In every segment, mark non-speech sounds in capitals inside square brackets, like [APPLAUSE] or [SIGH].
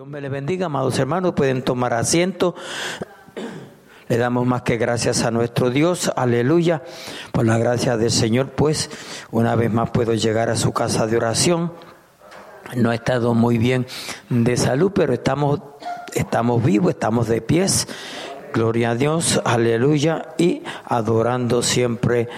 Dios me le bendiga, amados hermanos, pueden tomar asiento. Le damos más que gracias a nuestro Dios, aleluya, por la gracia del Señor, pues una vez más puedo llegar a su casa de oración. No he estado muy bien de salud, pero estamos, estamos vivos, estamos de pies. Gloria a Dios, aleluya, y adorando siempre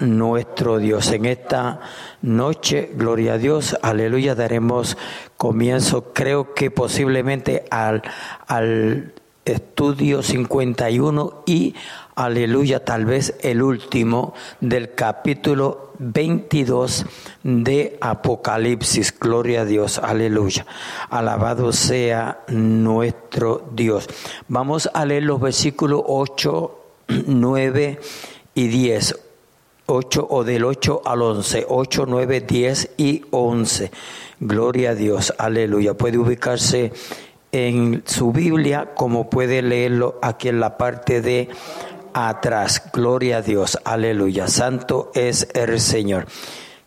nuestro Dios. En esta noche, gloria a Dios, aleluya, daremos comienzo, creo que posiblemente al, al estudio 51 y aleluya, tal vez el último del capítulo 22 de Apocalipsis. Gloria a Dios, aleluya. Alabado sea nuestro Dios. Vamos a leer los versículos 8, 9 y 10. 8 o del 8 al 11, 8, 9, 10 y 11. Gloria a Dios, aleluya. Puede ubicarse en su Biblia como puede leerlo aquí en la parte de atrás. Gloria a Dios, aleluya. Santo es el Señor.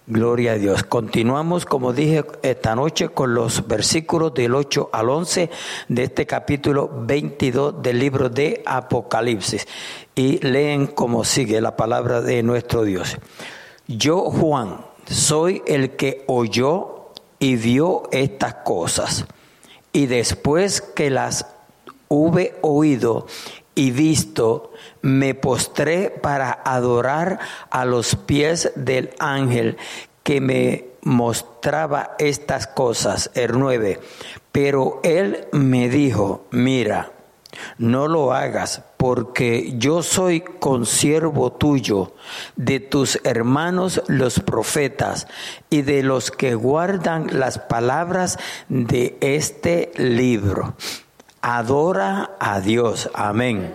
Gloria a Dios. Continuamos, como dije esta noche, con los versículos del 8 al 11 de este capítulo 22 del libro de Apocalipsis. Y leen como sigue la palabra de nuestro Dios. Yo, Juan, soy el que oyó y vio estas cosas. Y después que las hube oído y visto, me postré para adorar a los pies del ángel que me mostraba estas cosas. El 9. Pero él me dijo, mira, no lo hagas, porque yo soy consiervo tuyo, de tus hermanos los profetas, y de los que guardan las palabras de este libro. Adora a Dios. Amén.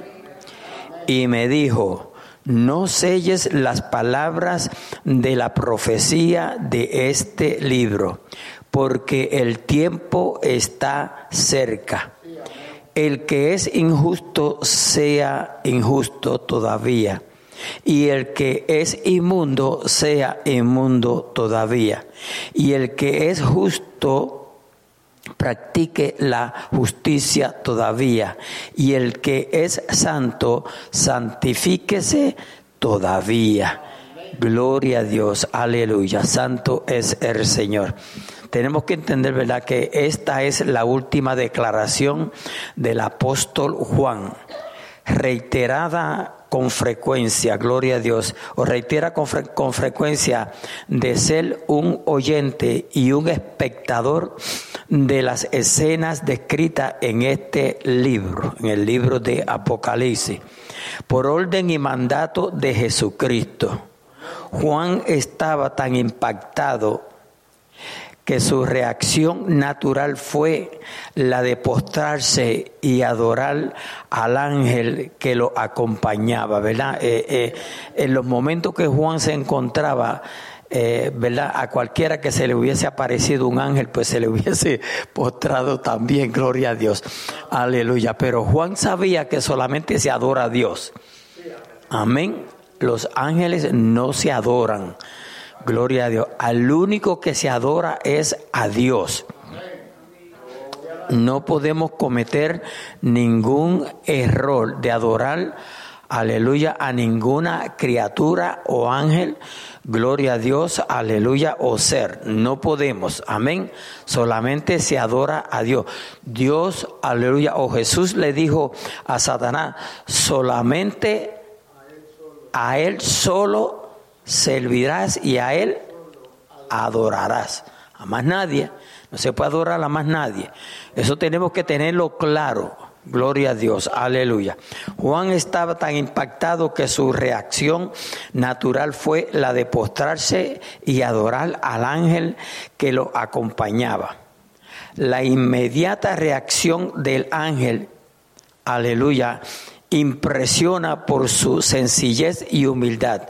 Y me dijo, no selles las palabras de la profecía de este libro, porque el tiempo está cerca el que es injusto sea injusto todavía, y el que es inmundo sea inmundo todavía, y el que es justo practique la justicia todavía, y el que es santo santifíquese todavía. Gloria a Dios, aleluya, santo es el Señor tenemos que entender, ¿verdad?, que esta es la última declaración del apóstol Juan, reiterada con frecuencia, gloria a Dios, o reitera con, con, frecuencia de ser un oyente y un espectador de las escenas descritas en este libro, en el libro de Apocalipsis, por orden y mandato de Jesucristo. Juan estaba tan impactado que su reacción natural fue la de postrarse y adorar al ángel que lo acompañaba, ¿verdad? Eh, eh, en los momentos que Juan se encontraba, eh, ¿verdad? A cualquiera que se le hubiese aparecido un ángel, pues se le hubiese [LAUGHS] postrado también, gloria a Dios. Aleluya. Pero Juan sabía que solamente se adora a Dios. Amén. Los ángeles no se adoran. Gloria a Dios. Al único que se adora es a Dios. No podemos cometer ningún error de adorar, aleluya, a ninguna criatura o ángel. Gloria a Dios, aleluya, o ser. No podemos, amén. Solamente se adora a Dios. Dios, aleluya, o Jesús le dijo a Satanás, solamente a Él solo servirás y a Él adorarás. A más nadie. No se puede adorar a más nadie. Eso tenemos que tenerlo claro. Gloria a Dios, aleluya. Juan estaba tan impactado que su reacción natural fue la de postrarse y adorar al ángel que lo acompañaba. La inmediata reacción del ángel, aleluya, impresiona por su sencillez y humildad.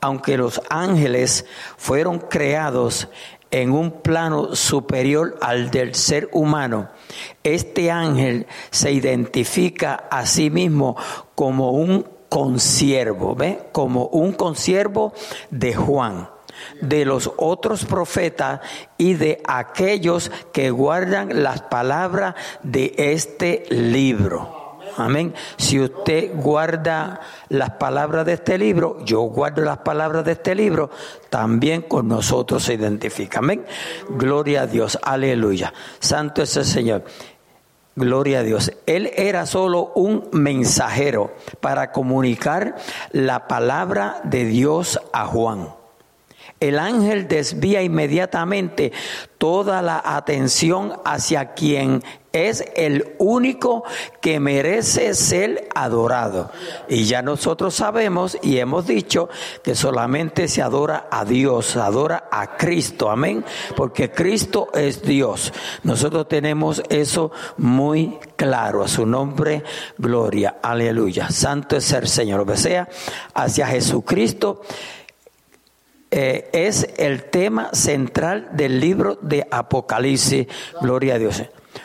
Aunque los ángeles fueron creados en un plano superior al del ser humano, este ángel se identifica a sí mismo como un consiervo, ¿ve? Como un consiervo de Juan. de los otros profetas y de aquellos que guardan las palabras de este libro. Amén. Si usted guarda las palabras de este libro, yo guardo las palabras de este libro, también con nosotros se identifica. Amén. Gloria a Dios. Aleluya. Santo es el Señor. Gloria a Dios. Él era solo un mensajero para comunicar la palabra de Dios a Juan. El ángel desvía inmediatamente toda la atención hacia quien es el único que merece ser adorado. Y ya nosotros sabemos y hemos dicho que solamente se adora a Dios, se adora a Cristo, amén, porque Cristo es Dios. Nosotros tenemos eso muy claro, a su nombre, gloria, aleluya. Santo es el Señor, o sea, hacia Jesucristo eh, es el tema central del libro de Apocalipsis. Gloria a Dios.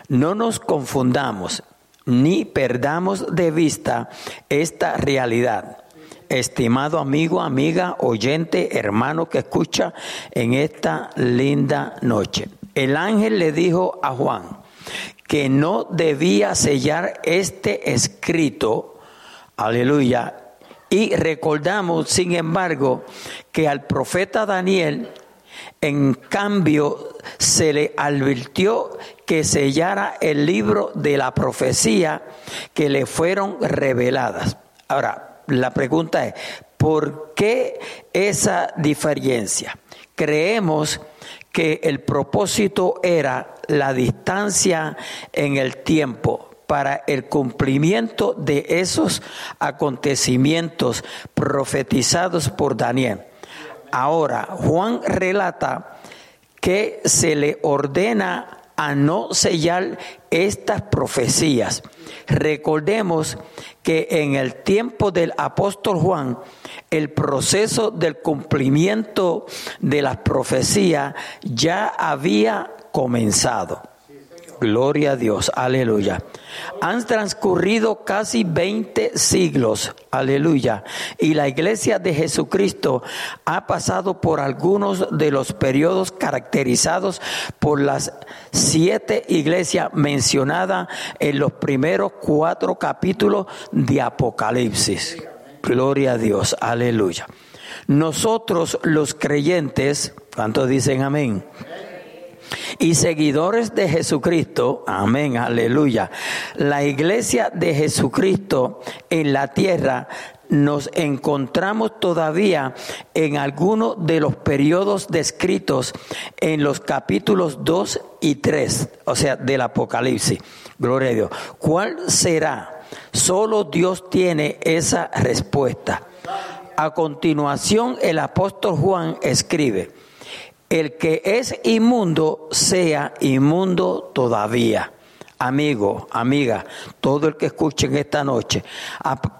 No nos confundamos ni perdamos de vista esta realidad. Estimado amigo, amiga, oyente, hermano que escucha en esta linda noche. El ángel le dijo a Juan que no debía sellar este escrito, aleluya, y recordamos, sin embargo, que al profeta Daniel, en cambio, se le advirtió que sellara el libro de la profecía que le fueron reveladas. Ahora, la pregunta es, ¿por qué esa diferencia? Creemos que el propósito era la distancia en el tiempo para el cumplimiento de esos acontecimientos profetizados por Daniel. Ahora, Juan relata que se le ordena a no sellar estas profecías. Recordemos que en el tiempo del apóstol Juan, el proceso del cumplimiento de las profecías ya había comenzado. Gloria a Dios, aleluya. Han transcurrido casi 20 siglos, aleluya, y la iglesia de Jesucristo ha pasado por algunos de los periodos caracterizados por las siete iglesias mencionadas en los primeros cuatro capítulos de Apocalipsis. Gloria a Dios, aleluya. Nosotros los creyentes, ¿cuántos dicen amén? Y seguidores de Jesucristo, amén, aleluya, la iglesia de Jesucristo en la tierra nos encontramos todavía en algunos de los periodos descritos en los capítulos 2 y 3, o sea, del Apocalipsis. Gloria a Dios. ¿Cuál será? Solo Dios tiene esa respuesta. A continuación, el apóstol Juan escribe, el que es inmundo sea inmundo todavía. Amigo, amiga, todo el que escuche en esta noche,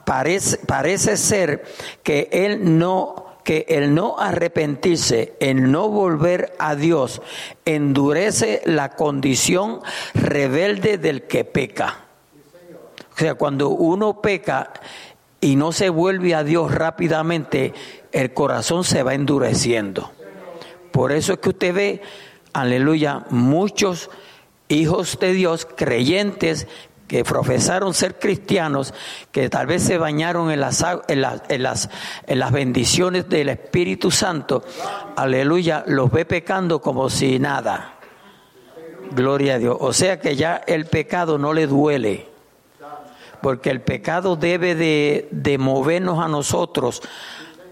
parece, parece ser que él no que el no arrepentirse, el no volver a Dios, endurece la condición rebelde del que peca. O sea, cuando uno peca y no se vuelve a Dios rápidamente, el corazón se va endureciendo. Por eso es que usted ve, aleluya, muchos hijos de Dios, creyentes, que profesaron ser cristianos, que tal vez se bañaron en las, en las, en las, en las bendiciones del Espíritu Santo, aleluya, los ve pecando como si nada. Gloria a Dios. O sea que ya el pecado no le duele, porque el pecado debe de, de movernos a nosotros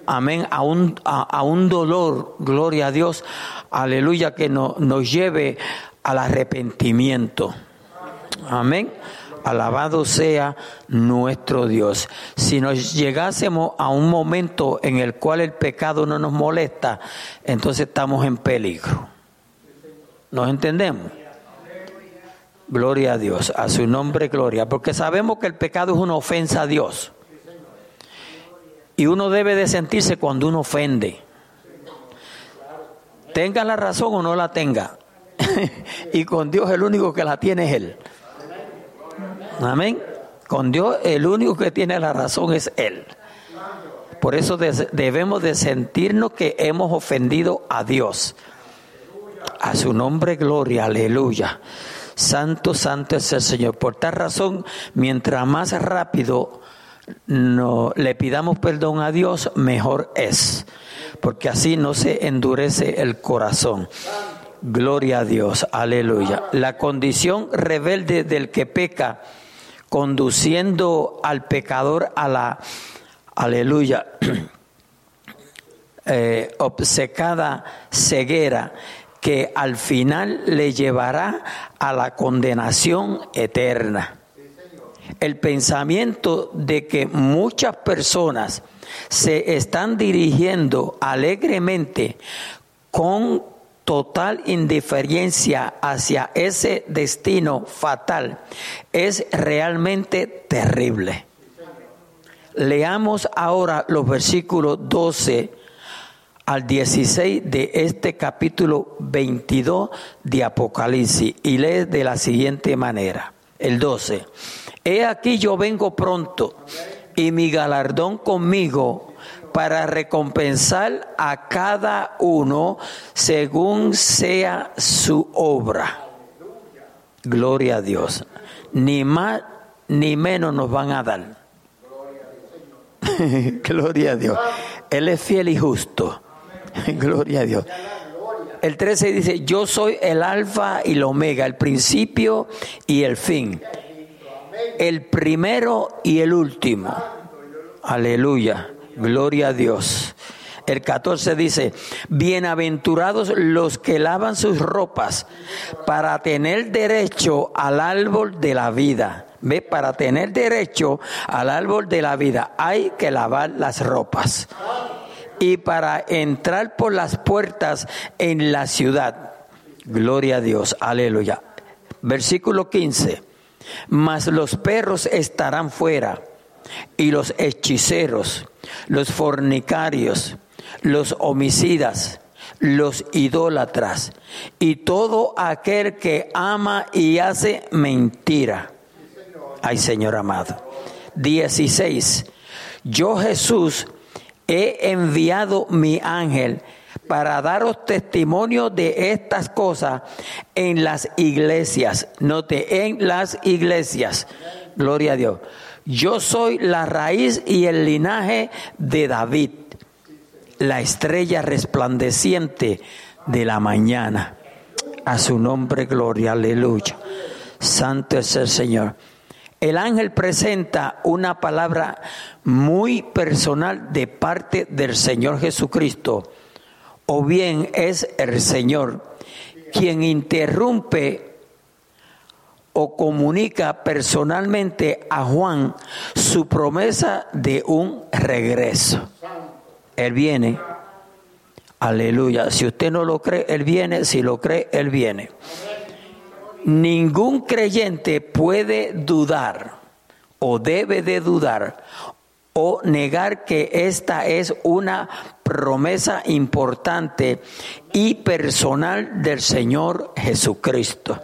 amén, a un, a, un dolor, gloria a Dios, aleluya, que no, nos lleve al arrepentimiento. Amén. Alabado sea nuestro Dios. Si nos llegásemos a un momento en el cual el pecado no nos molesta, entonces estamos en peligro. ¿Nos entendemos? Gloria a Dios, a su nombre gloria, porque sabemos que el pecado es una ofensa a Dios. Y uno debe de sentirse cuando uno ofende. Tenga la razón o no la tenga. [LAUGHS] y con Dios el único que la tiene es Él. Amén. Con Dios el único que tiene la razón es Él. Por eso debemos de sentirnos que hemos ofendido a Dios. A su nombre, gloria, aleluya. Santo, santo es el Señor. Por tal razón, mientras más rápido no, le pidamos perdón a Dios, mejor es. Porque así no se endurece el corazón. Gloria a Dios, aleluya. La condición rebelde del que peca, conduciendo al pecador a la, aleluya, [CLEARS THROAT] eh, obcecada ceguera, que al final le llevará a la condenación eterna. El pensamiento de que muchas personas se están dirigiendo alegremente con total indiferencia hacia ese destino fatal es realmente terrible. Leamos ahora los versículos 12 al 16 de este capítulo 22 de Apocalipsis y lee de la siguiente manera. El 12. He aquí yo vengo pronto y mi galardón conmigo para recompensar a cada uno según sea su obra. Gloria a Dios. Ni más ni menos nos van a dar. [LAUGHS] Gloria a Dios. Él es fiel y justo. [LAUGHS] Gloria a Dios. El 13 dice, yo soy el alfa y el omega, el principio y el fin, el primero y el último. Aleluya. Gloria a Dios. El 14 dice, bienaventurados los que lavan sus ropas para tener derecho al árbol de la vida. ¿Ve? Para tener derecho al árbol de la vida hay que lavar las ropas. Y para entrar por las puertas en la ciudad. Gloria a Dios, aleluya. Versículo 15. Mas los perros estarán fuera y los hechiceros, los fornicarios, los homicidas, los idólatras y todo aquel que ama y hace mentira. Ay Señor amado. 16. Yo Jesús he enviado mi ángel para daros testimonio de estas cosas en las iglesias. Note, en las iglesias. Gloria a Dios. Yo soy la raíz y el linaje de David, la estrella resplandeciente de la mañana. A su nombre, gloria, aleluya. Santo es el Señor. El ángel presenta una palabra muy personal de parte del Señor Jesucristo, o bien es el Señor quien interrumpe o comunica personalmente a Juan su promesa de un regreso. Él viene. Aleluya. Si usted no lo cree, Él viene. Si lo cree, Él viene. Ningún creyente puede dudar o debe de dudar o negar que esta es una promesa importante y personal del Señor Jesucristo.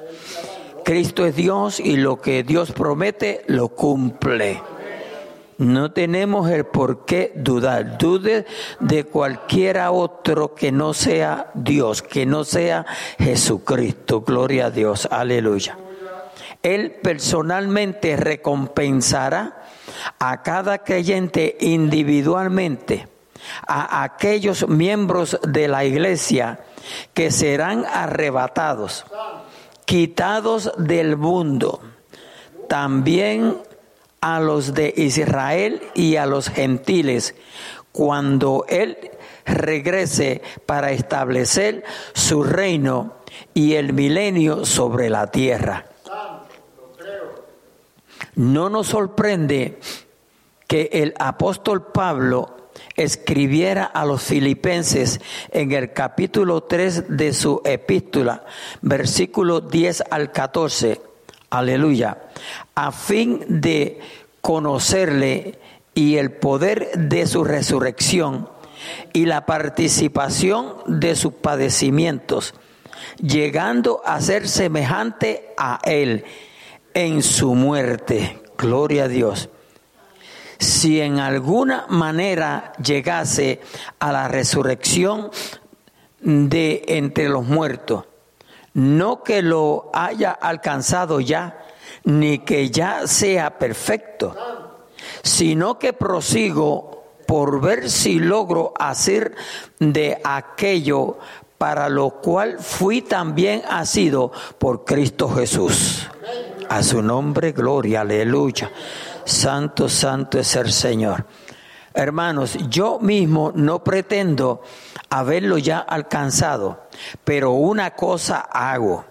Cristo es Dios y lo que Dios promete lo cumple. No tenemos el por qué dudar. Dude de cualquiera otro que no sea Dios, que no sea Jesucristo. Gloria a Dios. Aleluya. Él personalmente recompensará a cada creyente individualmente, a aquellos miembros de la iglesia que serán arrebatados quitados del mundo, también a los de Israel y a los gentiles, cuando Él regrese para establecer su reino y el milenio sobre la tierra. No nos sorprende que el apóstol Pablo escribiera a los filipenses en el capítulo 3 de su epístola, versículo 10 al 14, aleluya, a fin de conocerle y el poder de su resurrección y la participación de sus padecimientos, llegando a ser semejante a él en su muerte. Gloria a Dios si en alguna manera llegase a la resurrección de entre los muertos, no que lo haya alcanzado ya, ni que ya sea perfecto, sino que prosigo por ver si logro hacer de aquello para lo cual fui también asido por Cristo Jesús. A su nombre, gloria, aleluya. Santo, santo es el Señor. Hermanos, yo mismo no pretendo haberlo ya alcanzado, pero una cosa hago,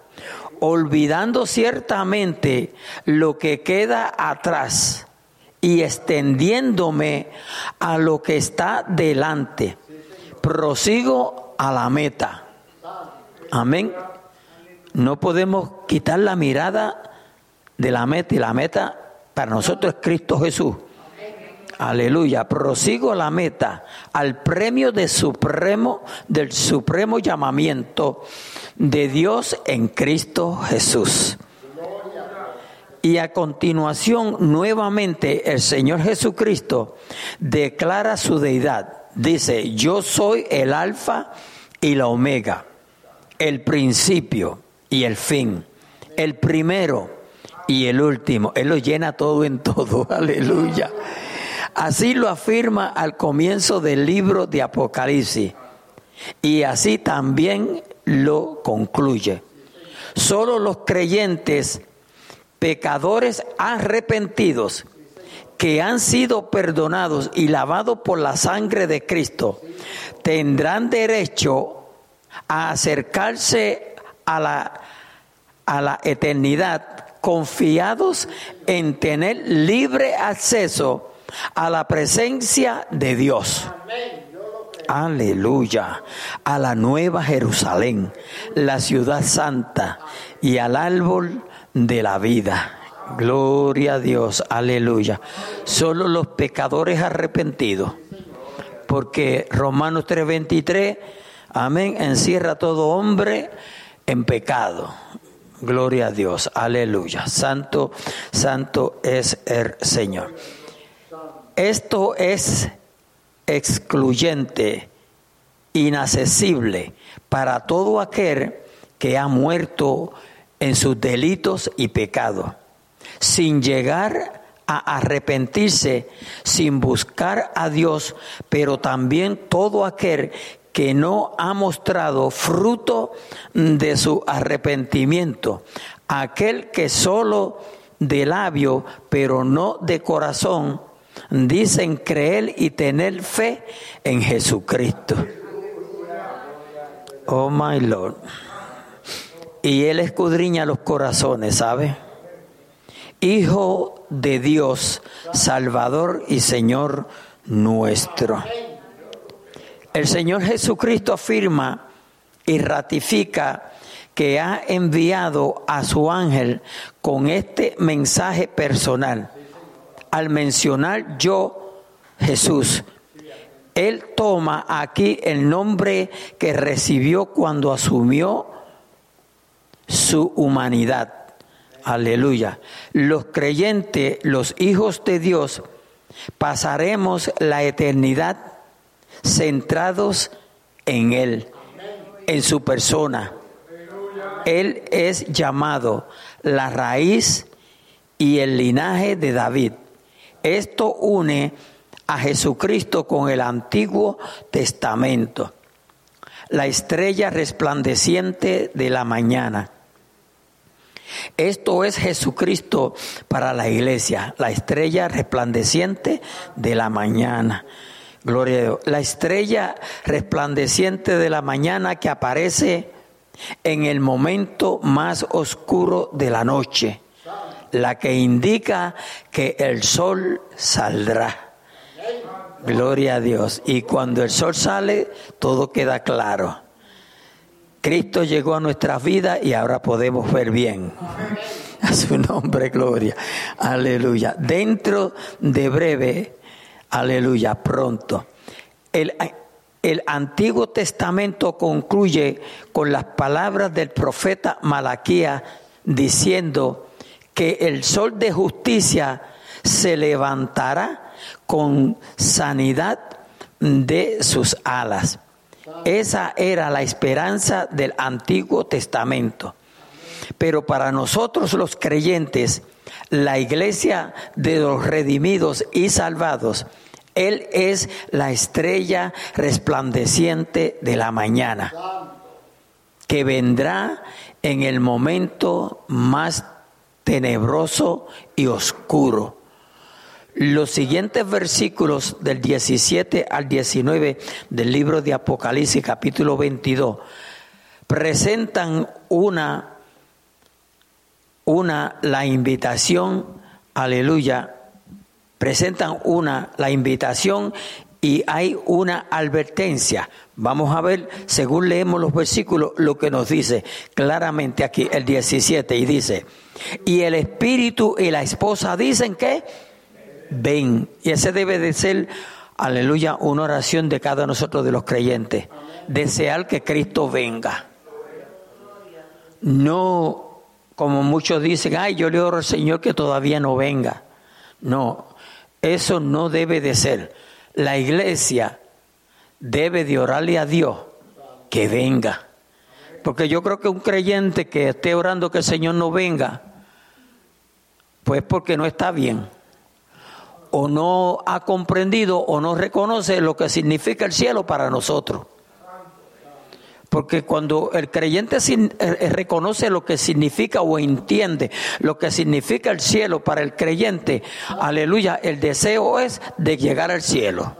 olvidando ciertamente lo que queda atrás y extendiéndome a lo que está delante, prosigo a la meta. Amén. No podemos quitar la mirada de la meta y la meta para nosotros es Cristo Jesús. Aleluya. Prosigo la meta, al premio de supremo, del supremo llamamiento de Dios en Cristo Jesús. Y a continuación, nuevamente, el Señor Jesucristo declara su deidad. Dice, yo soy el alfa y la omega, el principio y el fin, el primero y el último. Él lo llena todo en todo. [LAUGHS] Aleluya. Así lo afirma al comienzo del libro de Apocalipsis. Y así también lo concluye. Solo los creyentes, pecadores arrepentidos, que han sido perdonados y lavados por la sangre de Cristo, tendrán derecho a acercarse a la, a la eternidad confiados en tener libre acceso a la presencia de Dios. Aleluya. A la nueva Jerusalén, la ciudad santa y al árbol de la vida. Gloria a Dios. Aleluya. Solo los pecadores arrepentidos. Porque Romanos 3:23, amén, encierra a todo hombre en pecado. Gloria a Dios. Aleluya. Santo, santo es el Señor. Esto es excluyente, inaccesible para todo aquel que ha muerto en sus delitos y pecados, sin llegar a arrepentirse, sin buscar a Dios, pero también todo aquel que no ha mostrado fruto de su arrepentimiento, aquel que solo de labio, pero no de corazón, dicen creer y tener fe en Jesucristo. Oh my Lord. Y Él escudriña los corazones, ¿sabe? Hijo de Dios, Salvador y Señor nuestro. El Señor Jesucristo afirma y ratifica que ha enviado a su ángel con este mensaje personal al mencionar yo Jesús, Él toma aquí el nombre que recibió cuando asumió su humanidad. Aleluya. Los creyentes, los hijos de Dios, pasaremos la eternidad centrados en Él, en su persona. Él es llamado la raíz y el linaje de David. Esto une a Jesucristo con el Antiguo Testamento, la estrella resplandeciente de la mañana. Esto es Jesucristo para la iglesia, la estrella resplandeciente de la mañana. Gloria a Dios. La estrella resplandeciente de la mañana que aparece en el momento más oscuro de la noche la que indica que el sol saldrá. Gloria a Dios. Y cuando el sol sale, todo queda claro. Cristo llegó a nuestras vidas y ahora podemos ver bien. A su nombre, gloria. Aleluya. Dentro de breve, aleluya, pronto. El, Antiguo Testamento concluye con las palabras del profeta Malaquía diciendo, que el sol de justicia se levantará con sanidad de sus alas. Esa era la esperanza del Antiguo Testamento. Pero para nosotros los creyentes, la iglesia de los redimidos y salvados, Él es la estrella resplandeciente de la mañana, que vendrá en el momento más tenebroso y oscuro. Los siguientes versículos del 17 al 19 del libro de Apocalipsis capítulo 22 presentan una una la invitación, aleluya, presentan una la invitación y hay una advertencia. Vamos a ver, según leemos los versículos, lo que nos dice claramente aquí el 17 y dice, y el espíritu y la esposa dicen que ven. Y ese debe de ser, aleluya, una oración de cada nosotros de los creyentes. Desear que Cristo venga. No, como muchos dicen, ay, yo le oro al Señor que todavía no venga. No, eso no debe de ser. La iglesia debe de orarle a Dios que venga. Porque yo creo que un creyente que esté orando que el Señor no venga, pues porque no está bien. O no ha comprendido o no reconoce lo que significa el cielo para nosotros. Porque cuando el creyente eh, eh, reconoce lo que significa o entiende lo que significa el cielo para el creyente, aleluya, el deseo es de llegar al cielo.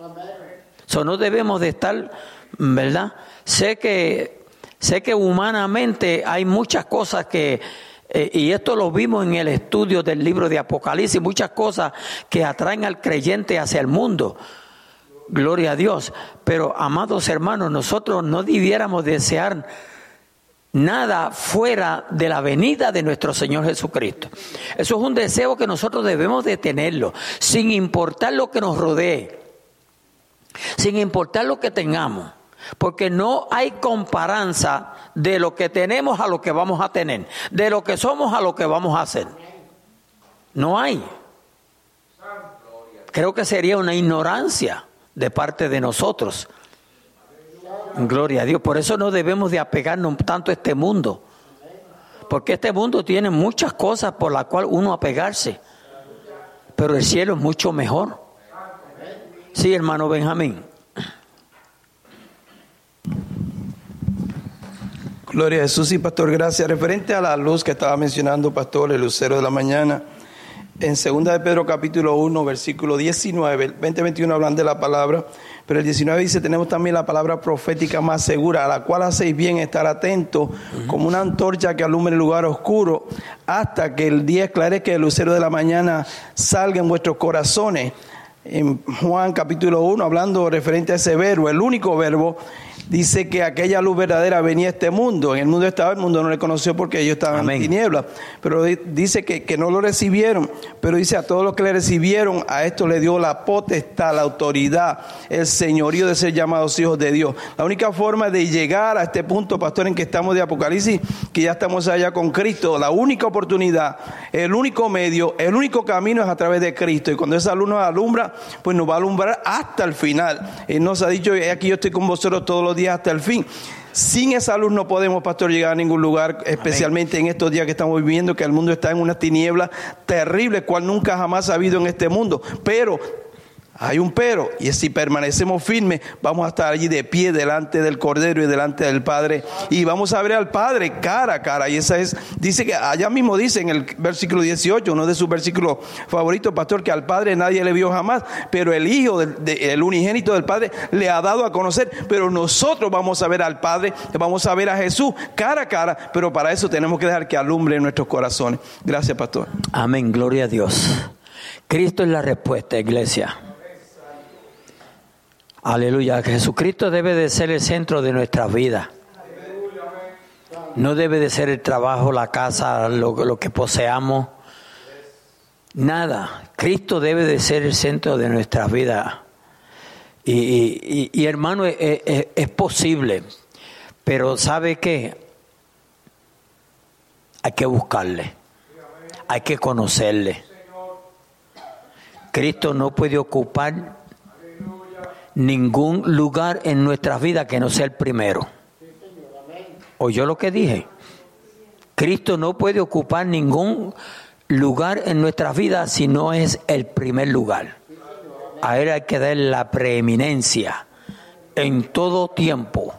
Eso no debemos de estar, ¿verdad? Sé que, sé que humanamente hay muchas cosas que, eh, y esto lo vimos en el estudio del libro de Apocalipsis, muchas cosas que atraen al creyente hacia el mundo. Gloria a Dios. Pero, amados hermanos, nosotros no debiéramos desear nada fuera de la venida de nuestro Señor Jesucristo. Eso es un deseo que nosotros debemos de tenerlo, sin importar lo que nos rodee, sin importar lo que tengamos, porque no hay comparanza de lo que tenemos a lo que vamos a tener, de lo que somos a lo que vamos a hacer. No hay. Creo que sería una ignorancia de parte de nosotros. Gloria a Dios. Por eso no debemos de apegarnos tanto a este mundo. Porque este mundo tiene muchas cosas por las cuales uno apegarse. Pero el cielo es mucho mejor. Sí, hermano Benjamín. Gloria a Jesús y Pastor, gracias. Referente a la luz que estaba mencionando, Pastor, el lucero de la mañana en 2 de Pedro capítulo 1, versículo 19, el 20, 21 hablan de la palabra, pero el 19 dice, tenemos también la palabra profética más segura, a la cual hacéis bien estar atentos, como una antorcha que alumbre el lugar oscuro, hasta que el día esclarezca el lucero de la mañana salga en vuestros corazones. En Juan capítulo 1, hablando referente a ese verbo, el único verbo dice que aquella luz verdadera venía a este mundo. En el mundo estaba, el mundo no le conoció porque ellos estaban en tinieblas. Pero dice que, que, no lo recibieron. Pero dice a todos los que le recibieron, a esto le dio la potestad, la autoridad, el señorío de ser llamados hijos de Dios. La única forma de llegar a este punto, pastor, en que estamos de Apocalipsis, que ya estamos allá con Cristo, la única oportunidad, el único medio, el único camino es a través de Cristo. Y cuando esa luz nos alumbra, pues nos va a alumbrar hasta el final. Él nos ha dicho, aquí yo estoy con vosotros todos los días hasta el fin. Sin esa luz no podemos, pastor, llegar a ningún lugar, especialmente en estos días que estamos viviendo, que el mundo está en una tiniebla terrible, cual nunca jamás ha habido en este mundo. Pero hay un pero, y si permanecemos firmes, vamos a estar allí de pie delante del Cordero y delante del Padre, y vamos a ver al Padre cara a cara. Y esa es, dice que allá mismo dice en el versículo 18, uno de sus versículos favoritos, pastor, que al Padre nadie le vio jamás, pero el Hijo, el unigénito del Padre, le ha dado a conocer. Pero nosotros vamos a ver al Padre, vamos a ver a Jesús cara a cara, pero para eso tenemos que dejar que alumbre nuestros corazones. Gracias, pastor. Amén, gloria a Dios. Cristo es la respuesta, iglesia. Aleluya. Jesucristo debe de ser el centro de nuestra vida. No debe de ser el trabajo, la casa, lo, que poseamos. Nada. Cristo debe de ser el centro de nuestra vida. Y, hermano, es, posible. Pero ¿sabe qué? Hay que buscarle. Hay que conocerle. Cristo no puede ocupar ningún lugar en nuestras vidas que no sea el primero. ¿Oyó lo que dije? Cristo no puede ocupar ningún lugar en nuestras vidas si no es el primer lugar. A él hay que dar la preeminencia en todo tiempo.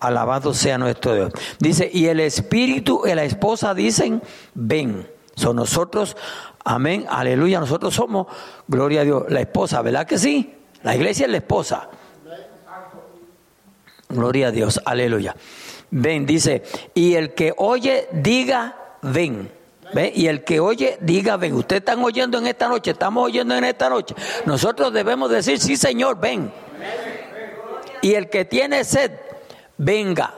Alabado sea nuestro Dios. Dice, y el espíritu y la esposa dicen, ven. Son nosotros, amén, aleluya, nosotros somos, gloria a Dios, la esposa, ¿verdad que sí? La iglesia es la esposa. Gloria a Dios, aleluya. Ven, dice, y el que oye, diga, ven. ¿Ve? Y el que oye, diga, ven. Ustedes están oyendo en esta noche, estamos oyendo en esta noche. Nosotros debemos decir, sí, Señor, ven. Y el que tiene sed, venga.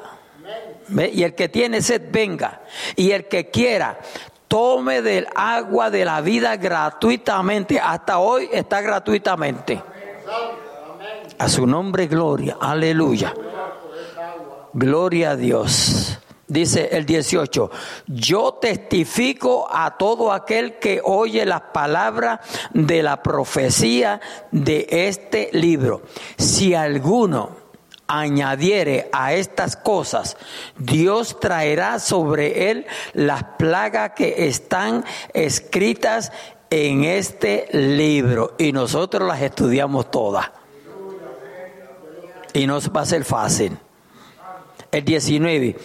¿Ve? Y el que tiene sed, venga. Y el que quiera, tome del agua de la vida gratuitamente. Hasta hoy está gratuitamente. A su nombre, gloria. Aleluya. Gloria a Dios. Dice el 18, yo testifico a todo aquel que oye las palabras de la profecía de este libro. Si alguno añadiere a estas cosas, Dios traerá sobre él las plagas que están escritas en este libro y nosotros las estudiamos todas. Y nos va a ser fácil. El 19.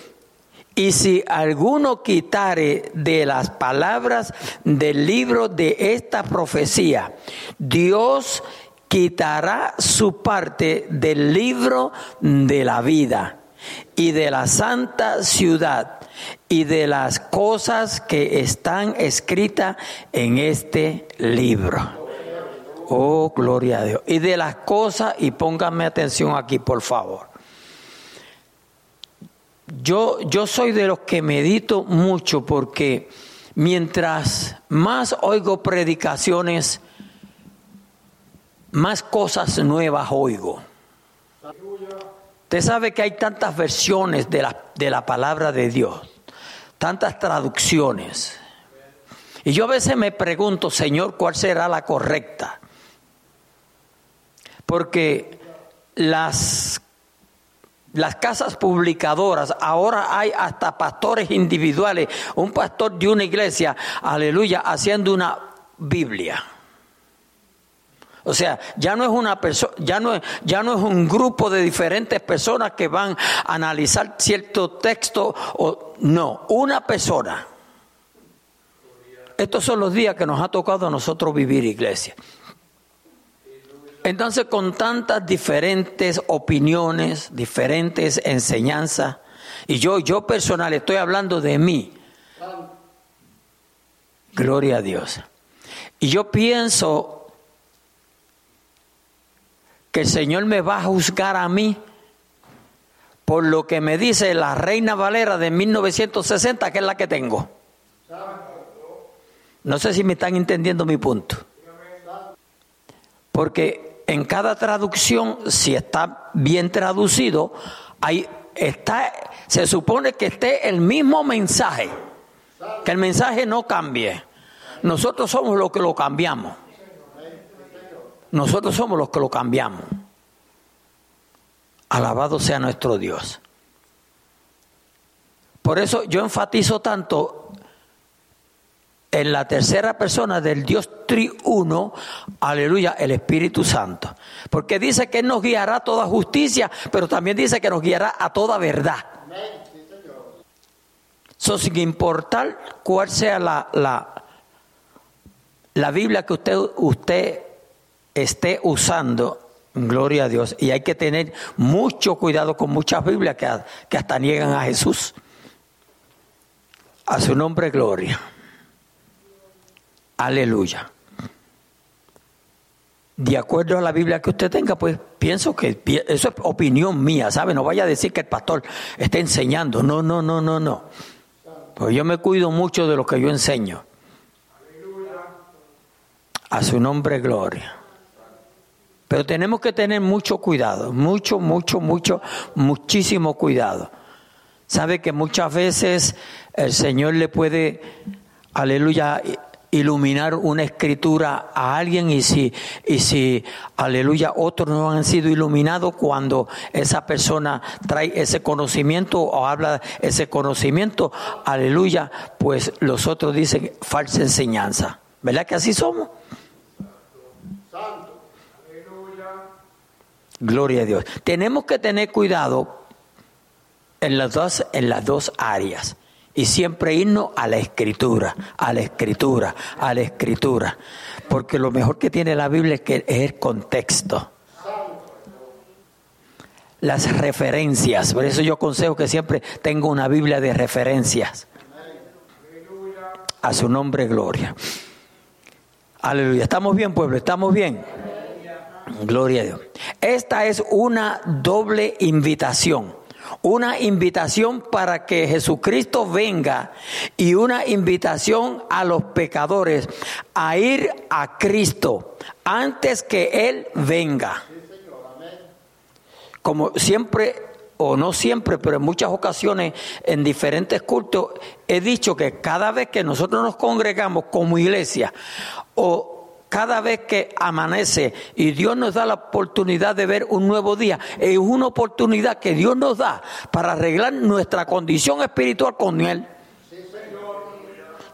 Y si alguno quitare de las palabras del libro de esta profecía, Dios quitará su parte del libro de la vida y de la santa ciudad y de las cosas que están escritas en este libro. Oh, gloria a Dios. Y de las cosas, y pónganme atención aquí, por favor. Yo, yo soy de los que medito mucho porque mientras más oigo predicaciones, más cosas nuevas oigo. Usted sabe que hay tantas versiones de la, de la palabra de Dios, tantas traducciones. Y yo a veces me pregunto, Señor, ¿cuál será la correcta? Porque las, las casas publicadoras, ahora hay hasta pastores individuales, un pastor de una iglesia, aleluya, haciendo una Biblia. O sea, ya no es una persona, ya no ya no es un grupo de diferentes personas que van a analizar cierto texto o no, una persona. Estos son los días que nos ha tocado a nosotros vivir iglesia. Entonces, con tantas diferentes opiniones, diferentes enseñanzas, y yo, yo personal estoy hablando de mí. Gloria a Dios. Y yo pienso que el Señor me va a juzgar a mí por lo que me dice la Reina Valera de 1960, que es la que tengo. No sé si me están entendiendo mi punto. Porque en cada traducción, si está bien traducido, ahí está, se supone que esté el mismo mensaje, que el mensaje no cambie. Nosotros somos los que lo cambiamos. Nosotros somos los que lo cambiamos. Alabado sea nuestro Dios. Por eso yo enfatizo tanto en la tercera persona del Dios triuno, aleluya, el Espíritu Santo. Porque dice que Él nos guiará a toda justicia, pero también dice que nos guiará a toda verdad. Eso sin importar cuál sea la, la, la Biblia que usted, usted esté usando, gloria a Dios, y hay que tener mucho cuidado con muchas Biblias que, que hasta niegan a Jesús. A su nombre, gloria. Aleluya. De acuerdo a la Biblia que usted tenga, pues pienso que eso es opinión mía, ¿sabe? No vaya a decir que el pastor esté enseñando. No, no, no, no, no. Pues yo me cuido mucho de lo que yo enseño. A su nombre, gloria. Pero tenemos que tener mucho cuidado, mucho, mucho, mucho, muchísimo cuidado. Sabe que muchas veces el Señor le puede, aleluya, iluminar una escritura a alguien y si, y si, aleluya, otros no han sido iluminados cuando esa persona trae ese conocimiento o habla ese conocimiento, aleluya, pues los otros dicen falsa enseñanza. ¿Verdad que así somos? Gloria a Dios. Tenemos que tener cuidado en las dos, en las dos áreas y siempre irnos a la escritura, a la escritura, a la escritura. Porque lo mejor que tiene la Biblia es, que es el contexto. Las referencias. Por eso yo aconsejo que siempre tenga una Biblia de referencias. A su nombre, gloria. Aleluya. ¿Estamos bien, pueblo? ¿Estamos bien? Gloria a Dios. Esta es una doble invitación una invitación para que Jesucristo venga y una invitación a los pecadores a ir a Cristo antes que Él venga. Como siempre, o no siempre, pero en muchas ocasiones, en diferentes cultos, he dicho que cada vez que nosotros nos congregamos como iglesia, o cada vez que amanece y Dios nos da la oportunidad de ver un nuevo día, es una oportunidad que Dios nos da para arreglar nuestra condición espiritual con Él.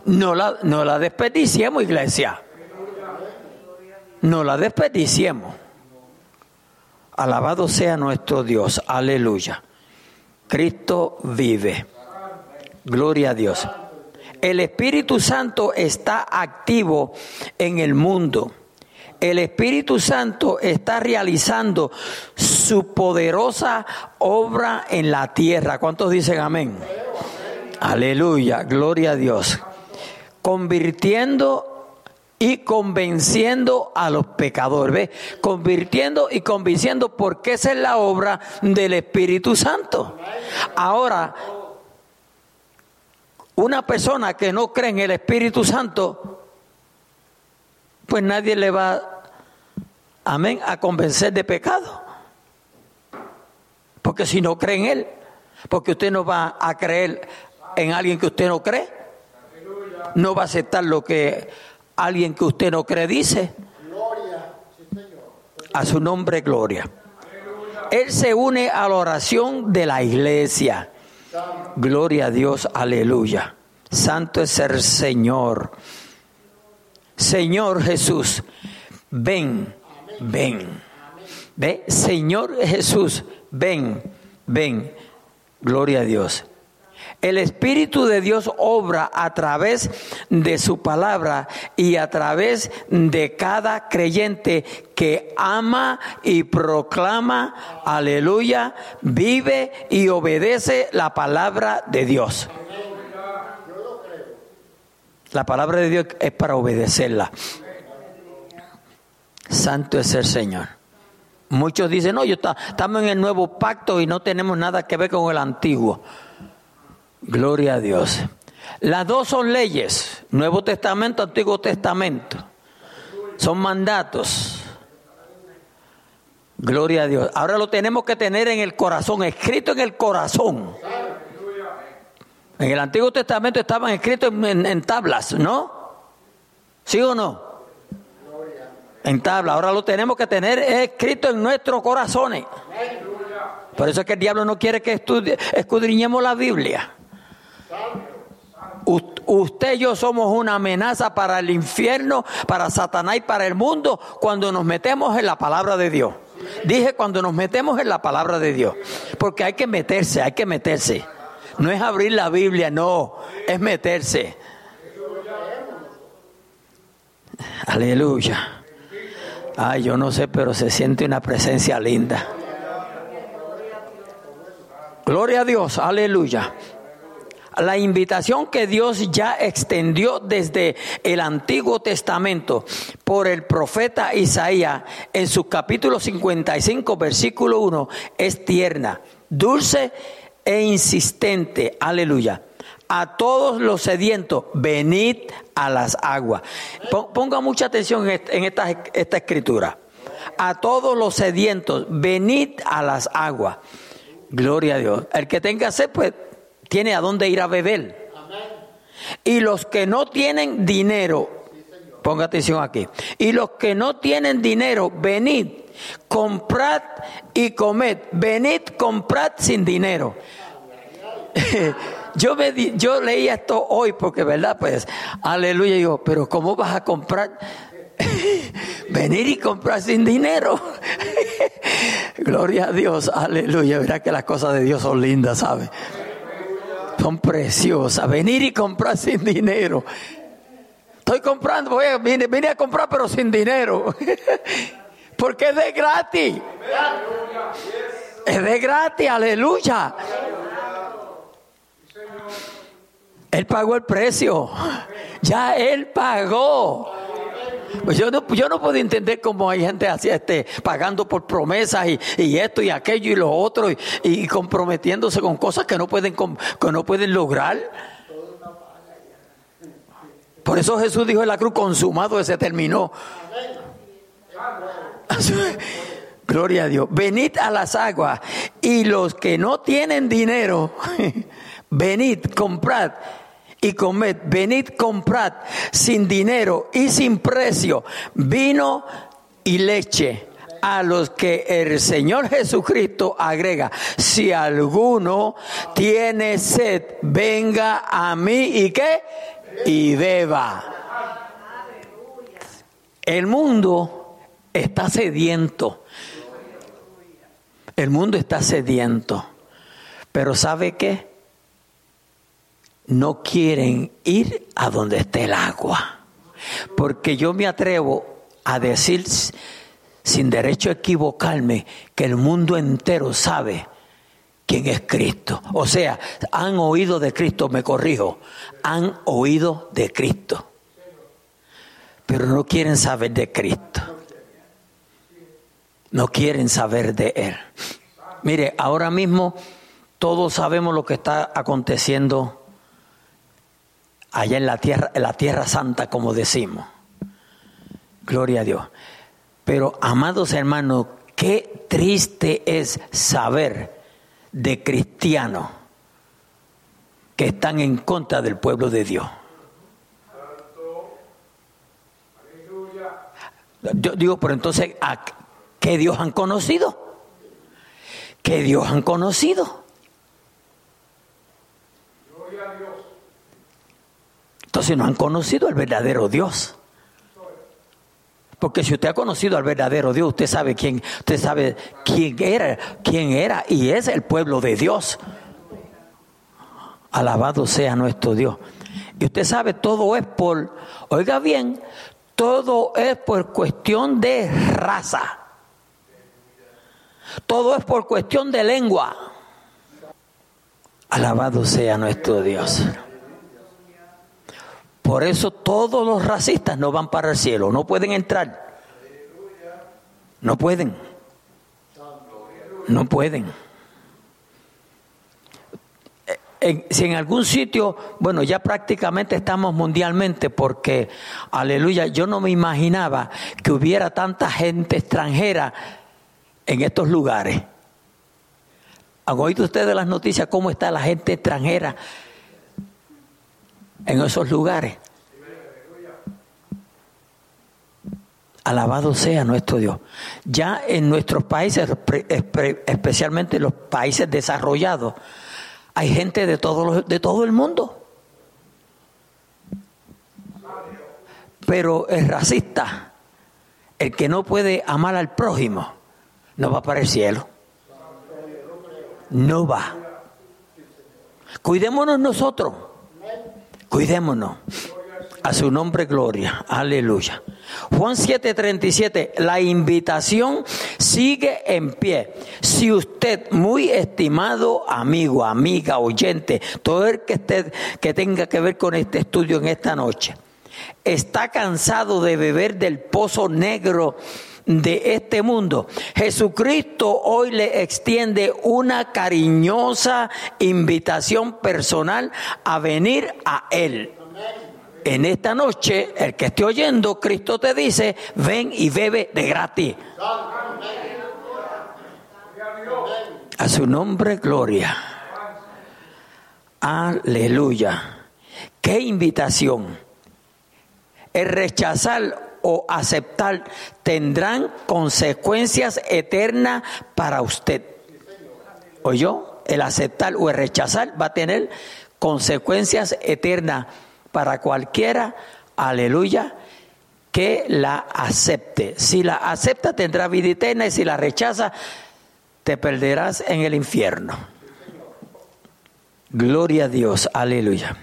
No la, no la desperdiciemos, iglesia. No la desperdiciemos. Alabado sea nuestro Dios. Aleluya. Cristo vive. Gloria a Dios. El Espíritu Santo está activo en el mundo. El Espíritu Santo está realizando su poderosa obra en la tierra. ¿Cuántos dicen amén? Aleluya, gloria a Dios. Convirtiendo y convenciendo a los pecadores. ¿Ve? Convirtiendo y convenciendo porque esa es la obra del Espíritu Santo. Ahora, una persona que no cree en el Espíritu Santo, pues nadie le va, amén, a convencer de pecado. Porque si no cree en Él, porque usted no va a creer en alguien que usted no cree, no va a aceptar lo que alguien que usted no cree dice. A su nombre, gloria. Él se une a la oración de la iglesia. Gloria a Dios, aleluya. Santo es el Señor. Señor Jesús, ven, ven. Ve, Señor Jesús, ven, ven. Gloria a Dios. El Espíritu de Dios obra a través de su palabra y a través de cada creyente que ama y proclama, aleluya, vive y obedece la palabra de Dios. La palabra de Dios es para obedecerla. Santo es el Señor. Muchos dicen, no, yo estamos en el nuevo pacto y no tenemos nada que ver con el antiguo. Gloria a Dios. Las dos son leyes, Nuevo Testamento, Antiguo Testamento. Son mandatos. Gloria a Dios. Ahora lo tenemos que tener en el corazón, escrito en el corazón. En el Antiguo Testamento estaban escritos en, tablas, ¿no? ¿Sí o no? En tablas. Ahora lo tenemos que tener escrito en nuestros corazones. Por eso es que el diablo no quiere que escudriñemos la Biblia. Usted y yo somos una amenaza para el infierno, para Satanás y para el mundo cuando nos metemos en la palabra de Dios. Dije cuando nos metemos en la palabra de Dios. Porque hay que meterse, hay que meterse. No es abrir la Biblia, no, es meterse. Aleluya. Ay, yo no sé, pero se siente una presencia linda. Gloria a Dios, aleluya la invitación que Dios ya extendió desde el Antiguo Testamento por el profeta Isaías en su capítulo 55, versículo 1, es tierna, dulce e insistente. Aleluya. A todos los sedientos, venid a las aguas. Ponga mucha atención en esta, esta escritura. A todos los sedientos, venid a las aguas. Gloria a Dios. El que tenga sed, pues tiene a dónde ir a beber. Y los que no tienen dinero ponga atención aquí. Y los que no tienen dinero, venid, comprad y comed. Venid, comprad sin dinero. [LAUGHS] yo, me yo leí esto hoy porque, ¿verdad? Pues, aleluya, digo, pero ¿cómo vas a comprar? [LAUGHS] Venir y comprar sin dinero. [LAUGHS] Gloria a Dios, aleluya. Verá que las cosas de Dios son lindas, ¿sabe? Son preciosas. Venir y comprar sin dinero. Estoy comprando, voy a, vine, vine a comprar pero sin dinero. [LAUGHS] Porque es de gratis. Es de gratis, aleluya. Él pagó el precio. Ya Él pagó. Pues yo no, yo no puedo entender cómo hay gente así, este, pagando por promesas y, esto y aquello y lo otro y, comprometiéndose con cosas que no pueden, que no pueden lograr. Por eso Jesús dijo en la cruz, consumado se terminó. [LAUGHS] Gloria a Dios. Venid a las aguas y los que no tienen dinero, [LAUGHS] venid, comprad y comed. Venid, comprad sin dinero y sin precio vino y leche a los que el Señor Jesucristo agrega, si alguno tiene sed, venga a mí y qué? y beba. El mundo está sediento. El mundo está sediento. Pero ¿sabe qué? No quieren ir a donde esté el agua. Porque yo me atrevo a decir sin derecho a equivocarme que el mundo entero sabe quién es Cristo. O sea, han oído de Cristo, me corrijo, han oído de Cristo, pero no quieren saber de Cristo. No quieren saber de Él. Mire, ahora mismo todos sabemos lo que está aconteciendo allá en la tierra, en la tierra santa, como decimos. Gloria a Dios. Pero, amados hermanos, qué triste es saber de cristianos que están en contra del pueblo de Dios. Yo digo, pero entonces, ¿a ¿qué Dios han conocido? ¿Qué Dios han conocido? Entonces no han conocido el verdadero Dios. Porque si usted ha conocido al verdadero Dios, usted sabe quién, usted sabe quién era, quién era y es el pueblo de Dios. Alabado sea nuestro Dios. Y usted sabe, todo es por, oiga bien, todo es por cuestión de raza. Todo es por cuestión de lengua. Alabado sea nuestro Dios. Por eso todos los racistas no van para el cielo, no pueden entrar. No pueden. No pueden. Eh, si en algún sitio, bueno, ya prácticamente estamos mundialmente porque, aleluya, yo no me imaginaba que hubiera tanta gente extranjera en estos lugares. ¿Han oído ustedes las noticias cómo está la gente extranjera en esos lugares. Alabado sea nuestro Dios. Ya en nuestros países, especialmente los países desarrollados, hay gente de todo, de todo el mundo. Pero el racista, el que no puede amar al prójimo, no va para el cielo. No va. Cuidémonos nosotros. Cuidémonos. A su nombre, gloria. Aleluya. Juan 7:37, la invitación sigue en pie. Si usted, muy estimado amigo, amiga, oyente, todo el que, esté, que tenga que ver con este estudio en esta noche, está cansado de beber del pozo negro de este mundo. Jesucristo hoy le extiende una cariñosa invitación personal a venir a Él. En esta noche, el que esté oyendo, Cristo te dice, ven y bebe de gratis. A su nombre, gloria. Aleluya. Qué invitación. el rechazar o aceptar tendrán consecuencias eternas para usted. ¿Oyó? El aceptar o el rechazar va a tener consecuencias eternas para cualquiera, aleluya, que la acepte. Si la acepta tendrá vida eterna y si la rechaza te perderás en el infierno. Gloria a Dios, aleluya.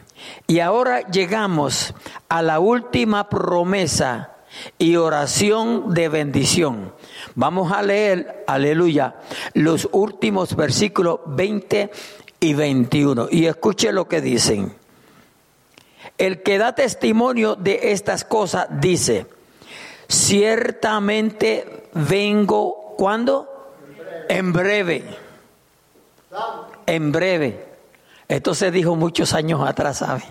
Y ahora llegamos a la última promesa y oración de bendición. Vamos a leer, aleluya, los últimos versículos 20 y 21. Y escuche lo que dicen. El que da testimonio de estas cosas dice, ciertamente vengo, ¿cuándo? En breve. En breve. Esto se dijo muchos años atrás, ¿sabe?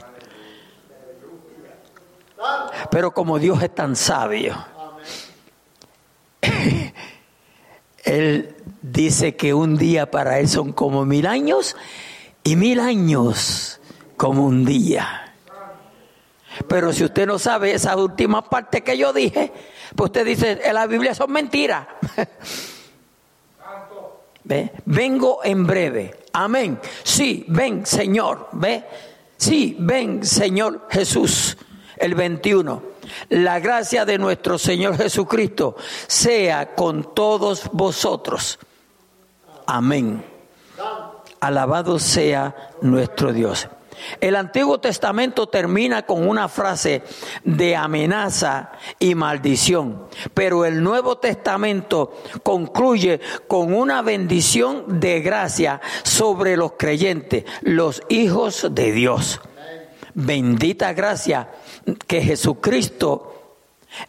Pero como Dios es tan sabio, [LAUGHS] Él dice que un día para Él son como mil años y mil años como un día. Pero si usted no sabe esa última parte que yo dije, pues usted dice, en la Biblia son mentiras. [LAUGHS] ¿Ve? Vengo en breve. Amén. Sí, ven, Señor. ¿Ve? Sí, ven, Señor Jesús. El 21. La gracia de nuestro Señor Jesucristo sea con todos vosotros. Amén. Alabado sea nuestro Dios. El Antiguo Testamento termina con una frase de amenaza y maldición, pero el Nuevo Testamento concluye con una bendición de gracia sobre los creyentes, los hijos de Dios. Bendita gracia que Jesucristo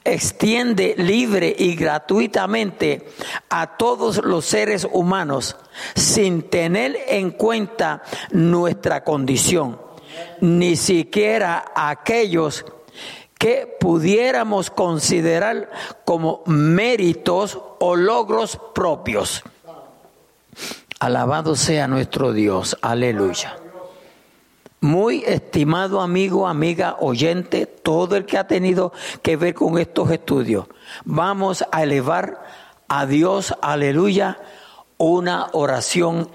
extiende libre y gratuitamente a todos los seres humanos sin tener en cuenta nuestra condición, ni siquiera aquellos que pudiéramos considerar como méritos o logros propios. Alabado sea nuestro Dios, aleluya. Muy estimado amigo, amiga, oyente, todo el que ha tenido que ver con estos estudios, vamos a elevar a Dios, aleluya, una oración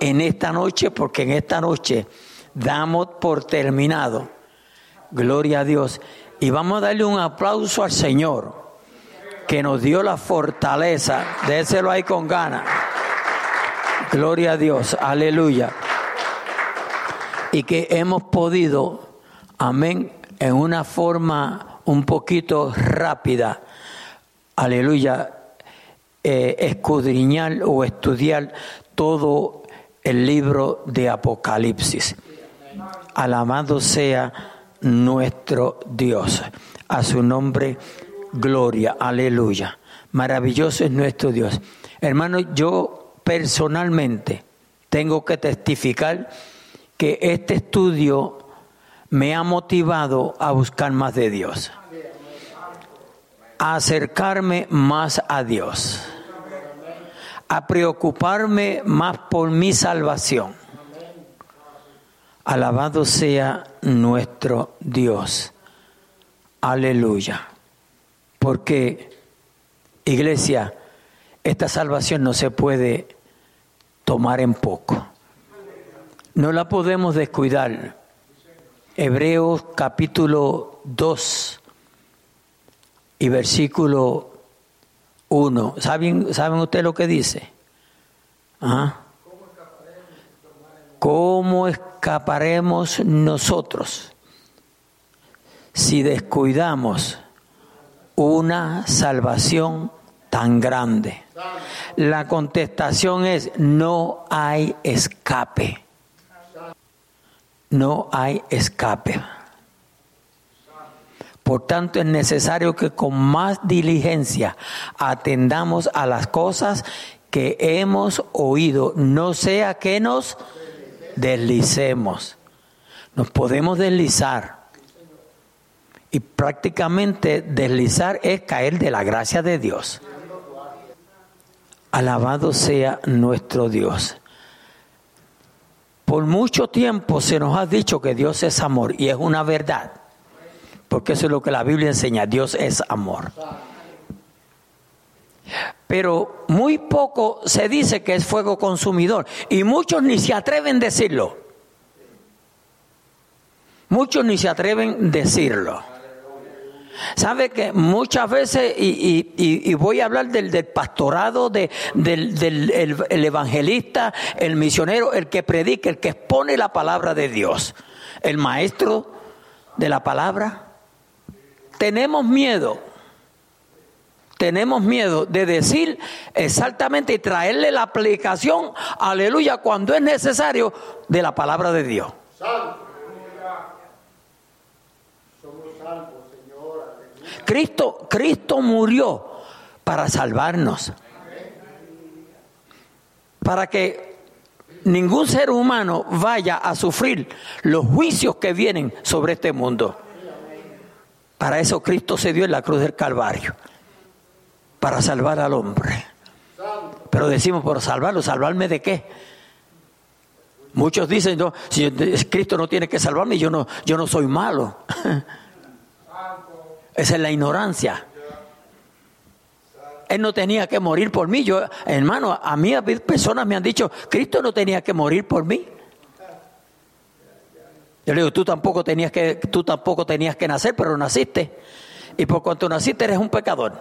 en esta noche, porque en esta noche damos por terminado. Gloria a Dios. Y vamos a darle un aplauso al Señor, que nos dio la fortaleza. Déselo ahí con ganas. Gloria a Dios. Aleluya y que hemos podido, amén, en una forma un poquito rápida, aleluya, eh, escudriñar o estudiar todo el libro de Apocalipsis. Alabado sea nuestro Dios. A su nombre, gloria, aleluya. Maravilloso es nuestro Dios. Hermano, yo personalmente tengo que testificar que este estudio me ha motivado a buscar más de Dios, a acercarme más a Dios, a preocuparme más por mi salvación. Alabado sea nuestro Dios. Aleluya. Porque, iglesia, esta salvación no se puede tomar en poco. No la podemos descuidar. Hebreos capítulo 2 y versículo 1. ¿Saben, ¿Saben ustedes lo que dice? ¿Ah? ¿Cómo escaparemos nosotros si descuidamos una salvación tan grande? La contestación es no hay escape no hay escape. Por tanto, es necesario que con más diligencia atendamos a las cosas que hemos oído, no sea que nos deslicemos. Nos podemos deslizar. Y prácticamente deslizar es caer de la gracia de Dios. Alabado sea nuestro Dios. Por mucho tiempo se nos ha dicho que Dios es amor y es una verdad. porque eso es lo que la Biblia enseña, Dios es amor. Pero muy poco se dice que es fuego consumidor y muchos ni se atreven a decirlo. Muchos ni se atreven a decirlo. Sabe que muchas veces, y, voy a hablar del, pastorado, del, el evangelista, el misionero, el que predica, el que expone la palabra de Dios, el maestro de la palabra. Tenemos miedo, tenemos miedo de decir exactamente y traerle la aplicación, aleluya, cuando es necesario de la palabra de Dios. Cristo, Cristo murió para salvarnos. Para que ningún ser humano vaya a sufrir los juicios que vienen sobre este mundo. Para eso Cristo se dio en la cruz del Calvario. Para salvar al hombre. Pero decimos, por salvarlo, ¿salvarme de qué? Muchos dicen, no, si Cristo no tiene que salvarme, yo no, yo no soy malo. [LAUGHS] Esa es la ignorancia. Él no tenía que morir por mí. Yo, hermano, a mí personas me han dicho, Cristo no tenía que morir por mí. Yo le digo, tú tampoco tenías que, tú tampoco tenías que nacer, pero naciste. Y por cuanto naciste eres un pecador.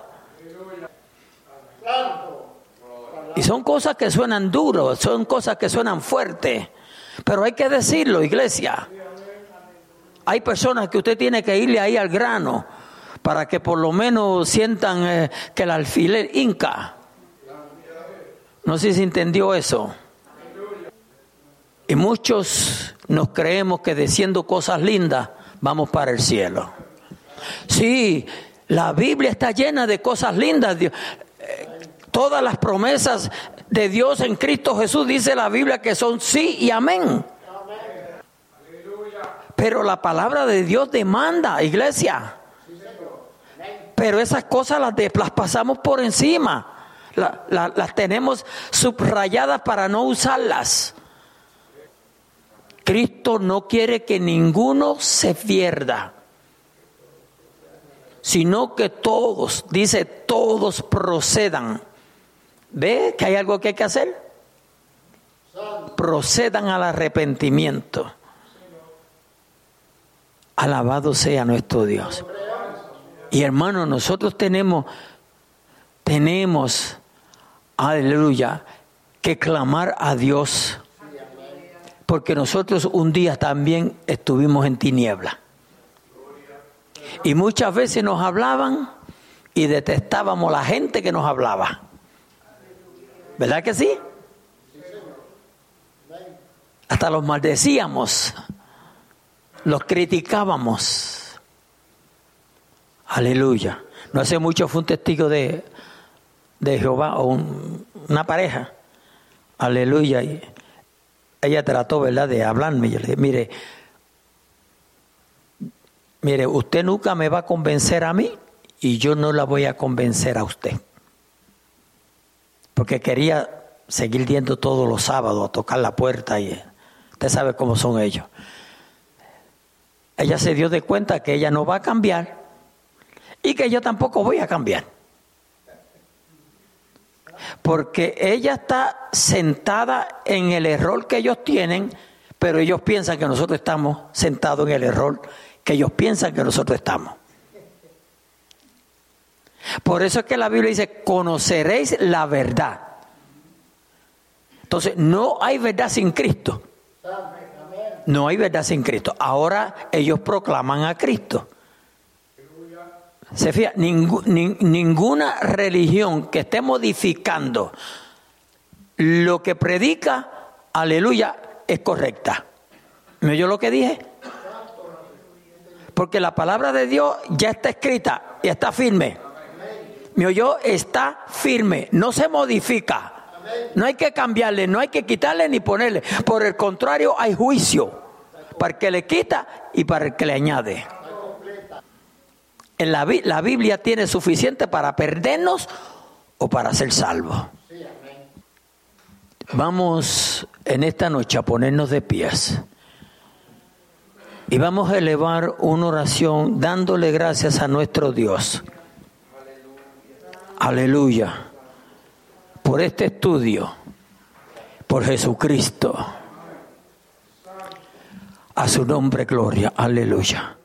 Y son cosas que suenan duros, son cosas que suenan fuertes. Pero hay que decirlo, iglesia. Hay personas que usted tiene que irle ahí al grano para que por lo menos sientan eh, que el alfiler inca. No sé si entendió eso. Y muchos nos creemos que diciendo cosas lindas vamos para el cielo. Sí, la Biblia está llena de cosas lindas. Eh, todas las promesas de Dios en Cristo Jesús dice la Biblia que son sí y amén. Pero la palabra de Dios demanda, iglesia, pero esas cosas las, pasamos por encima. las tenemos subrayadas para no usarlas. Cristo no quiere que ninguno se pierda, sino que todos, dice, todos procedan. ¿Ve que hay algo que hay que hacer? Procedan al arrepentimiento. Alabado sea nuestro Dios. Y hermano, nosotros tenemos, tenemos, aleluya, que clamar a Dios. Porque nosotros un día también estuvimos en tiniebla. Y muchas veces nos hablaban y detestábamos la gente que nos hablaba. ¿Verdad que sí? Hasta los maldecíamos, los criticábamos. Aleluya. No hace mucho fue un testigo de, Jehová o una pareja. Aleluya. Y ella trató, ¿verdad?, de hablarme. Yo le dije, mire, mire, usted nunca me va a convencer a mí y yo no la voy a convencer a usted. Porque quería seguir yendo todos los sábados a tocar la puerta y usted sabe cómo son ellos. Ella se dio de cuenta que ella no va a cambiar y que yo tampoco voy a cambiar. Porque ella está sentada en el error que ellos tienen, pero ellos piensan que nosotros estamos sentados en el error que ellos piensan que nosotros estamos. Por eso es que la Biblia dice, conoceréis la verdad. Entonces, no hay verdad sin Cristo. No hay verdad sin Cristo. Ahora ellos proclaman a Cristo. Se fija, ninguna religión que esté modificando lo que predica, aleluya, es correcta. ¿Me oyó lo que dije? Porque la palabra de Dios ya está escrita y está firme. ¿Me oyó? Está firme, no se modifica. No hay que cambiarle, no hay que quitarle ni ponerle. Por el contrario, hay juicio para el que le quita y para el que le añade la, la Biblia tiene suficiente para perdernos o para ser salvos. Vamos en esta noche a ponernos de pies. Y vamos a elevar una oración dándole gracias a nuestro Dios. Aleluya. Por este estudio, por Jesucristo. A su nombre, gloria. Aleluya.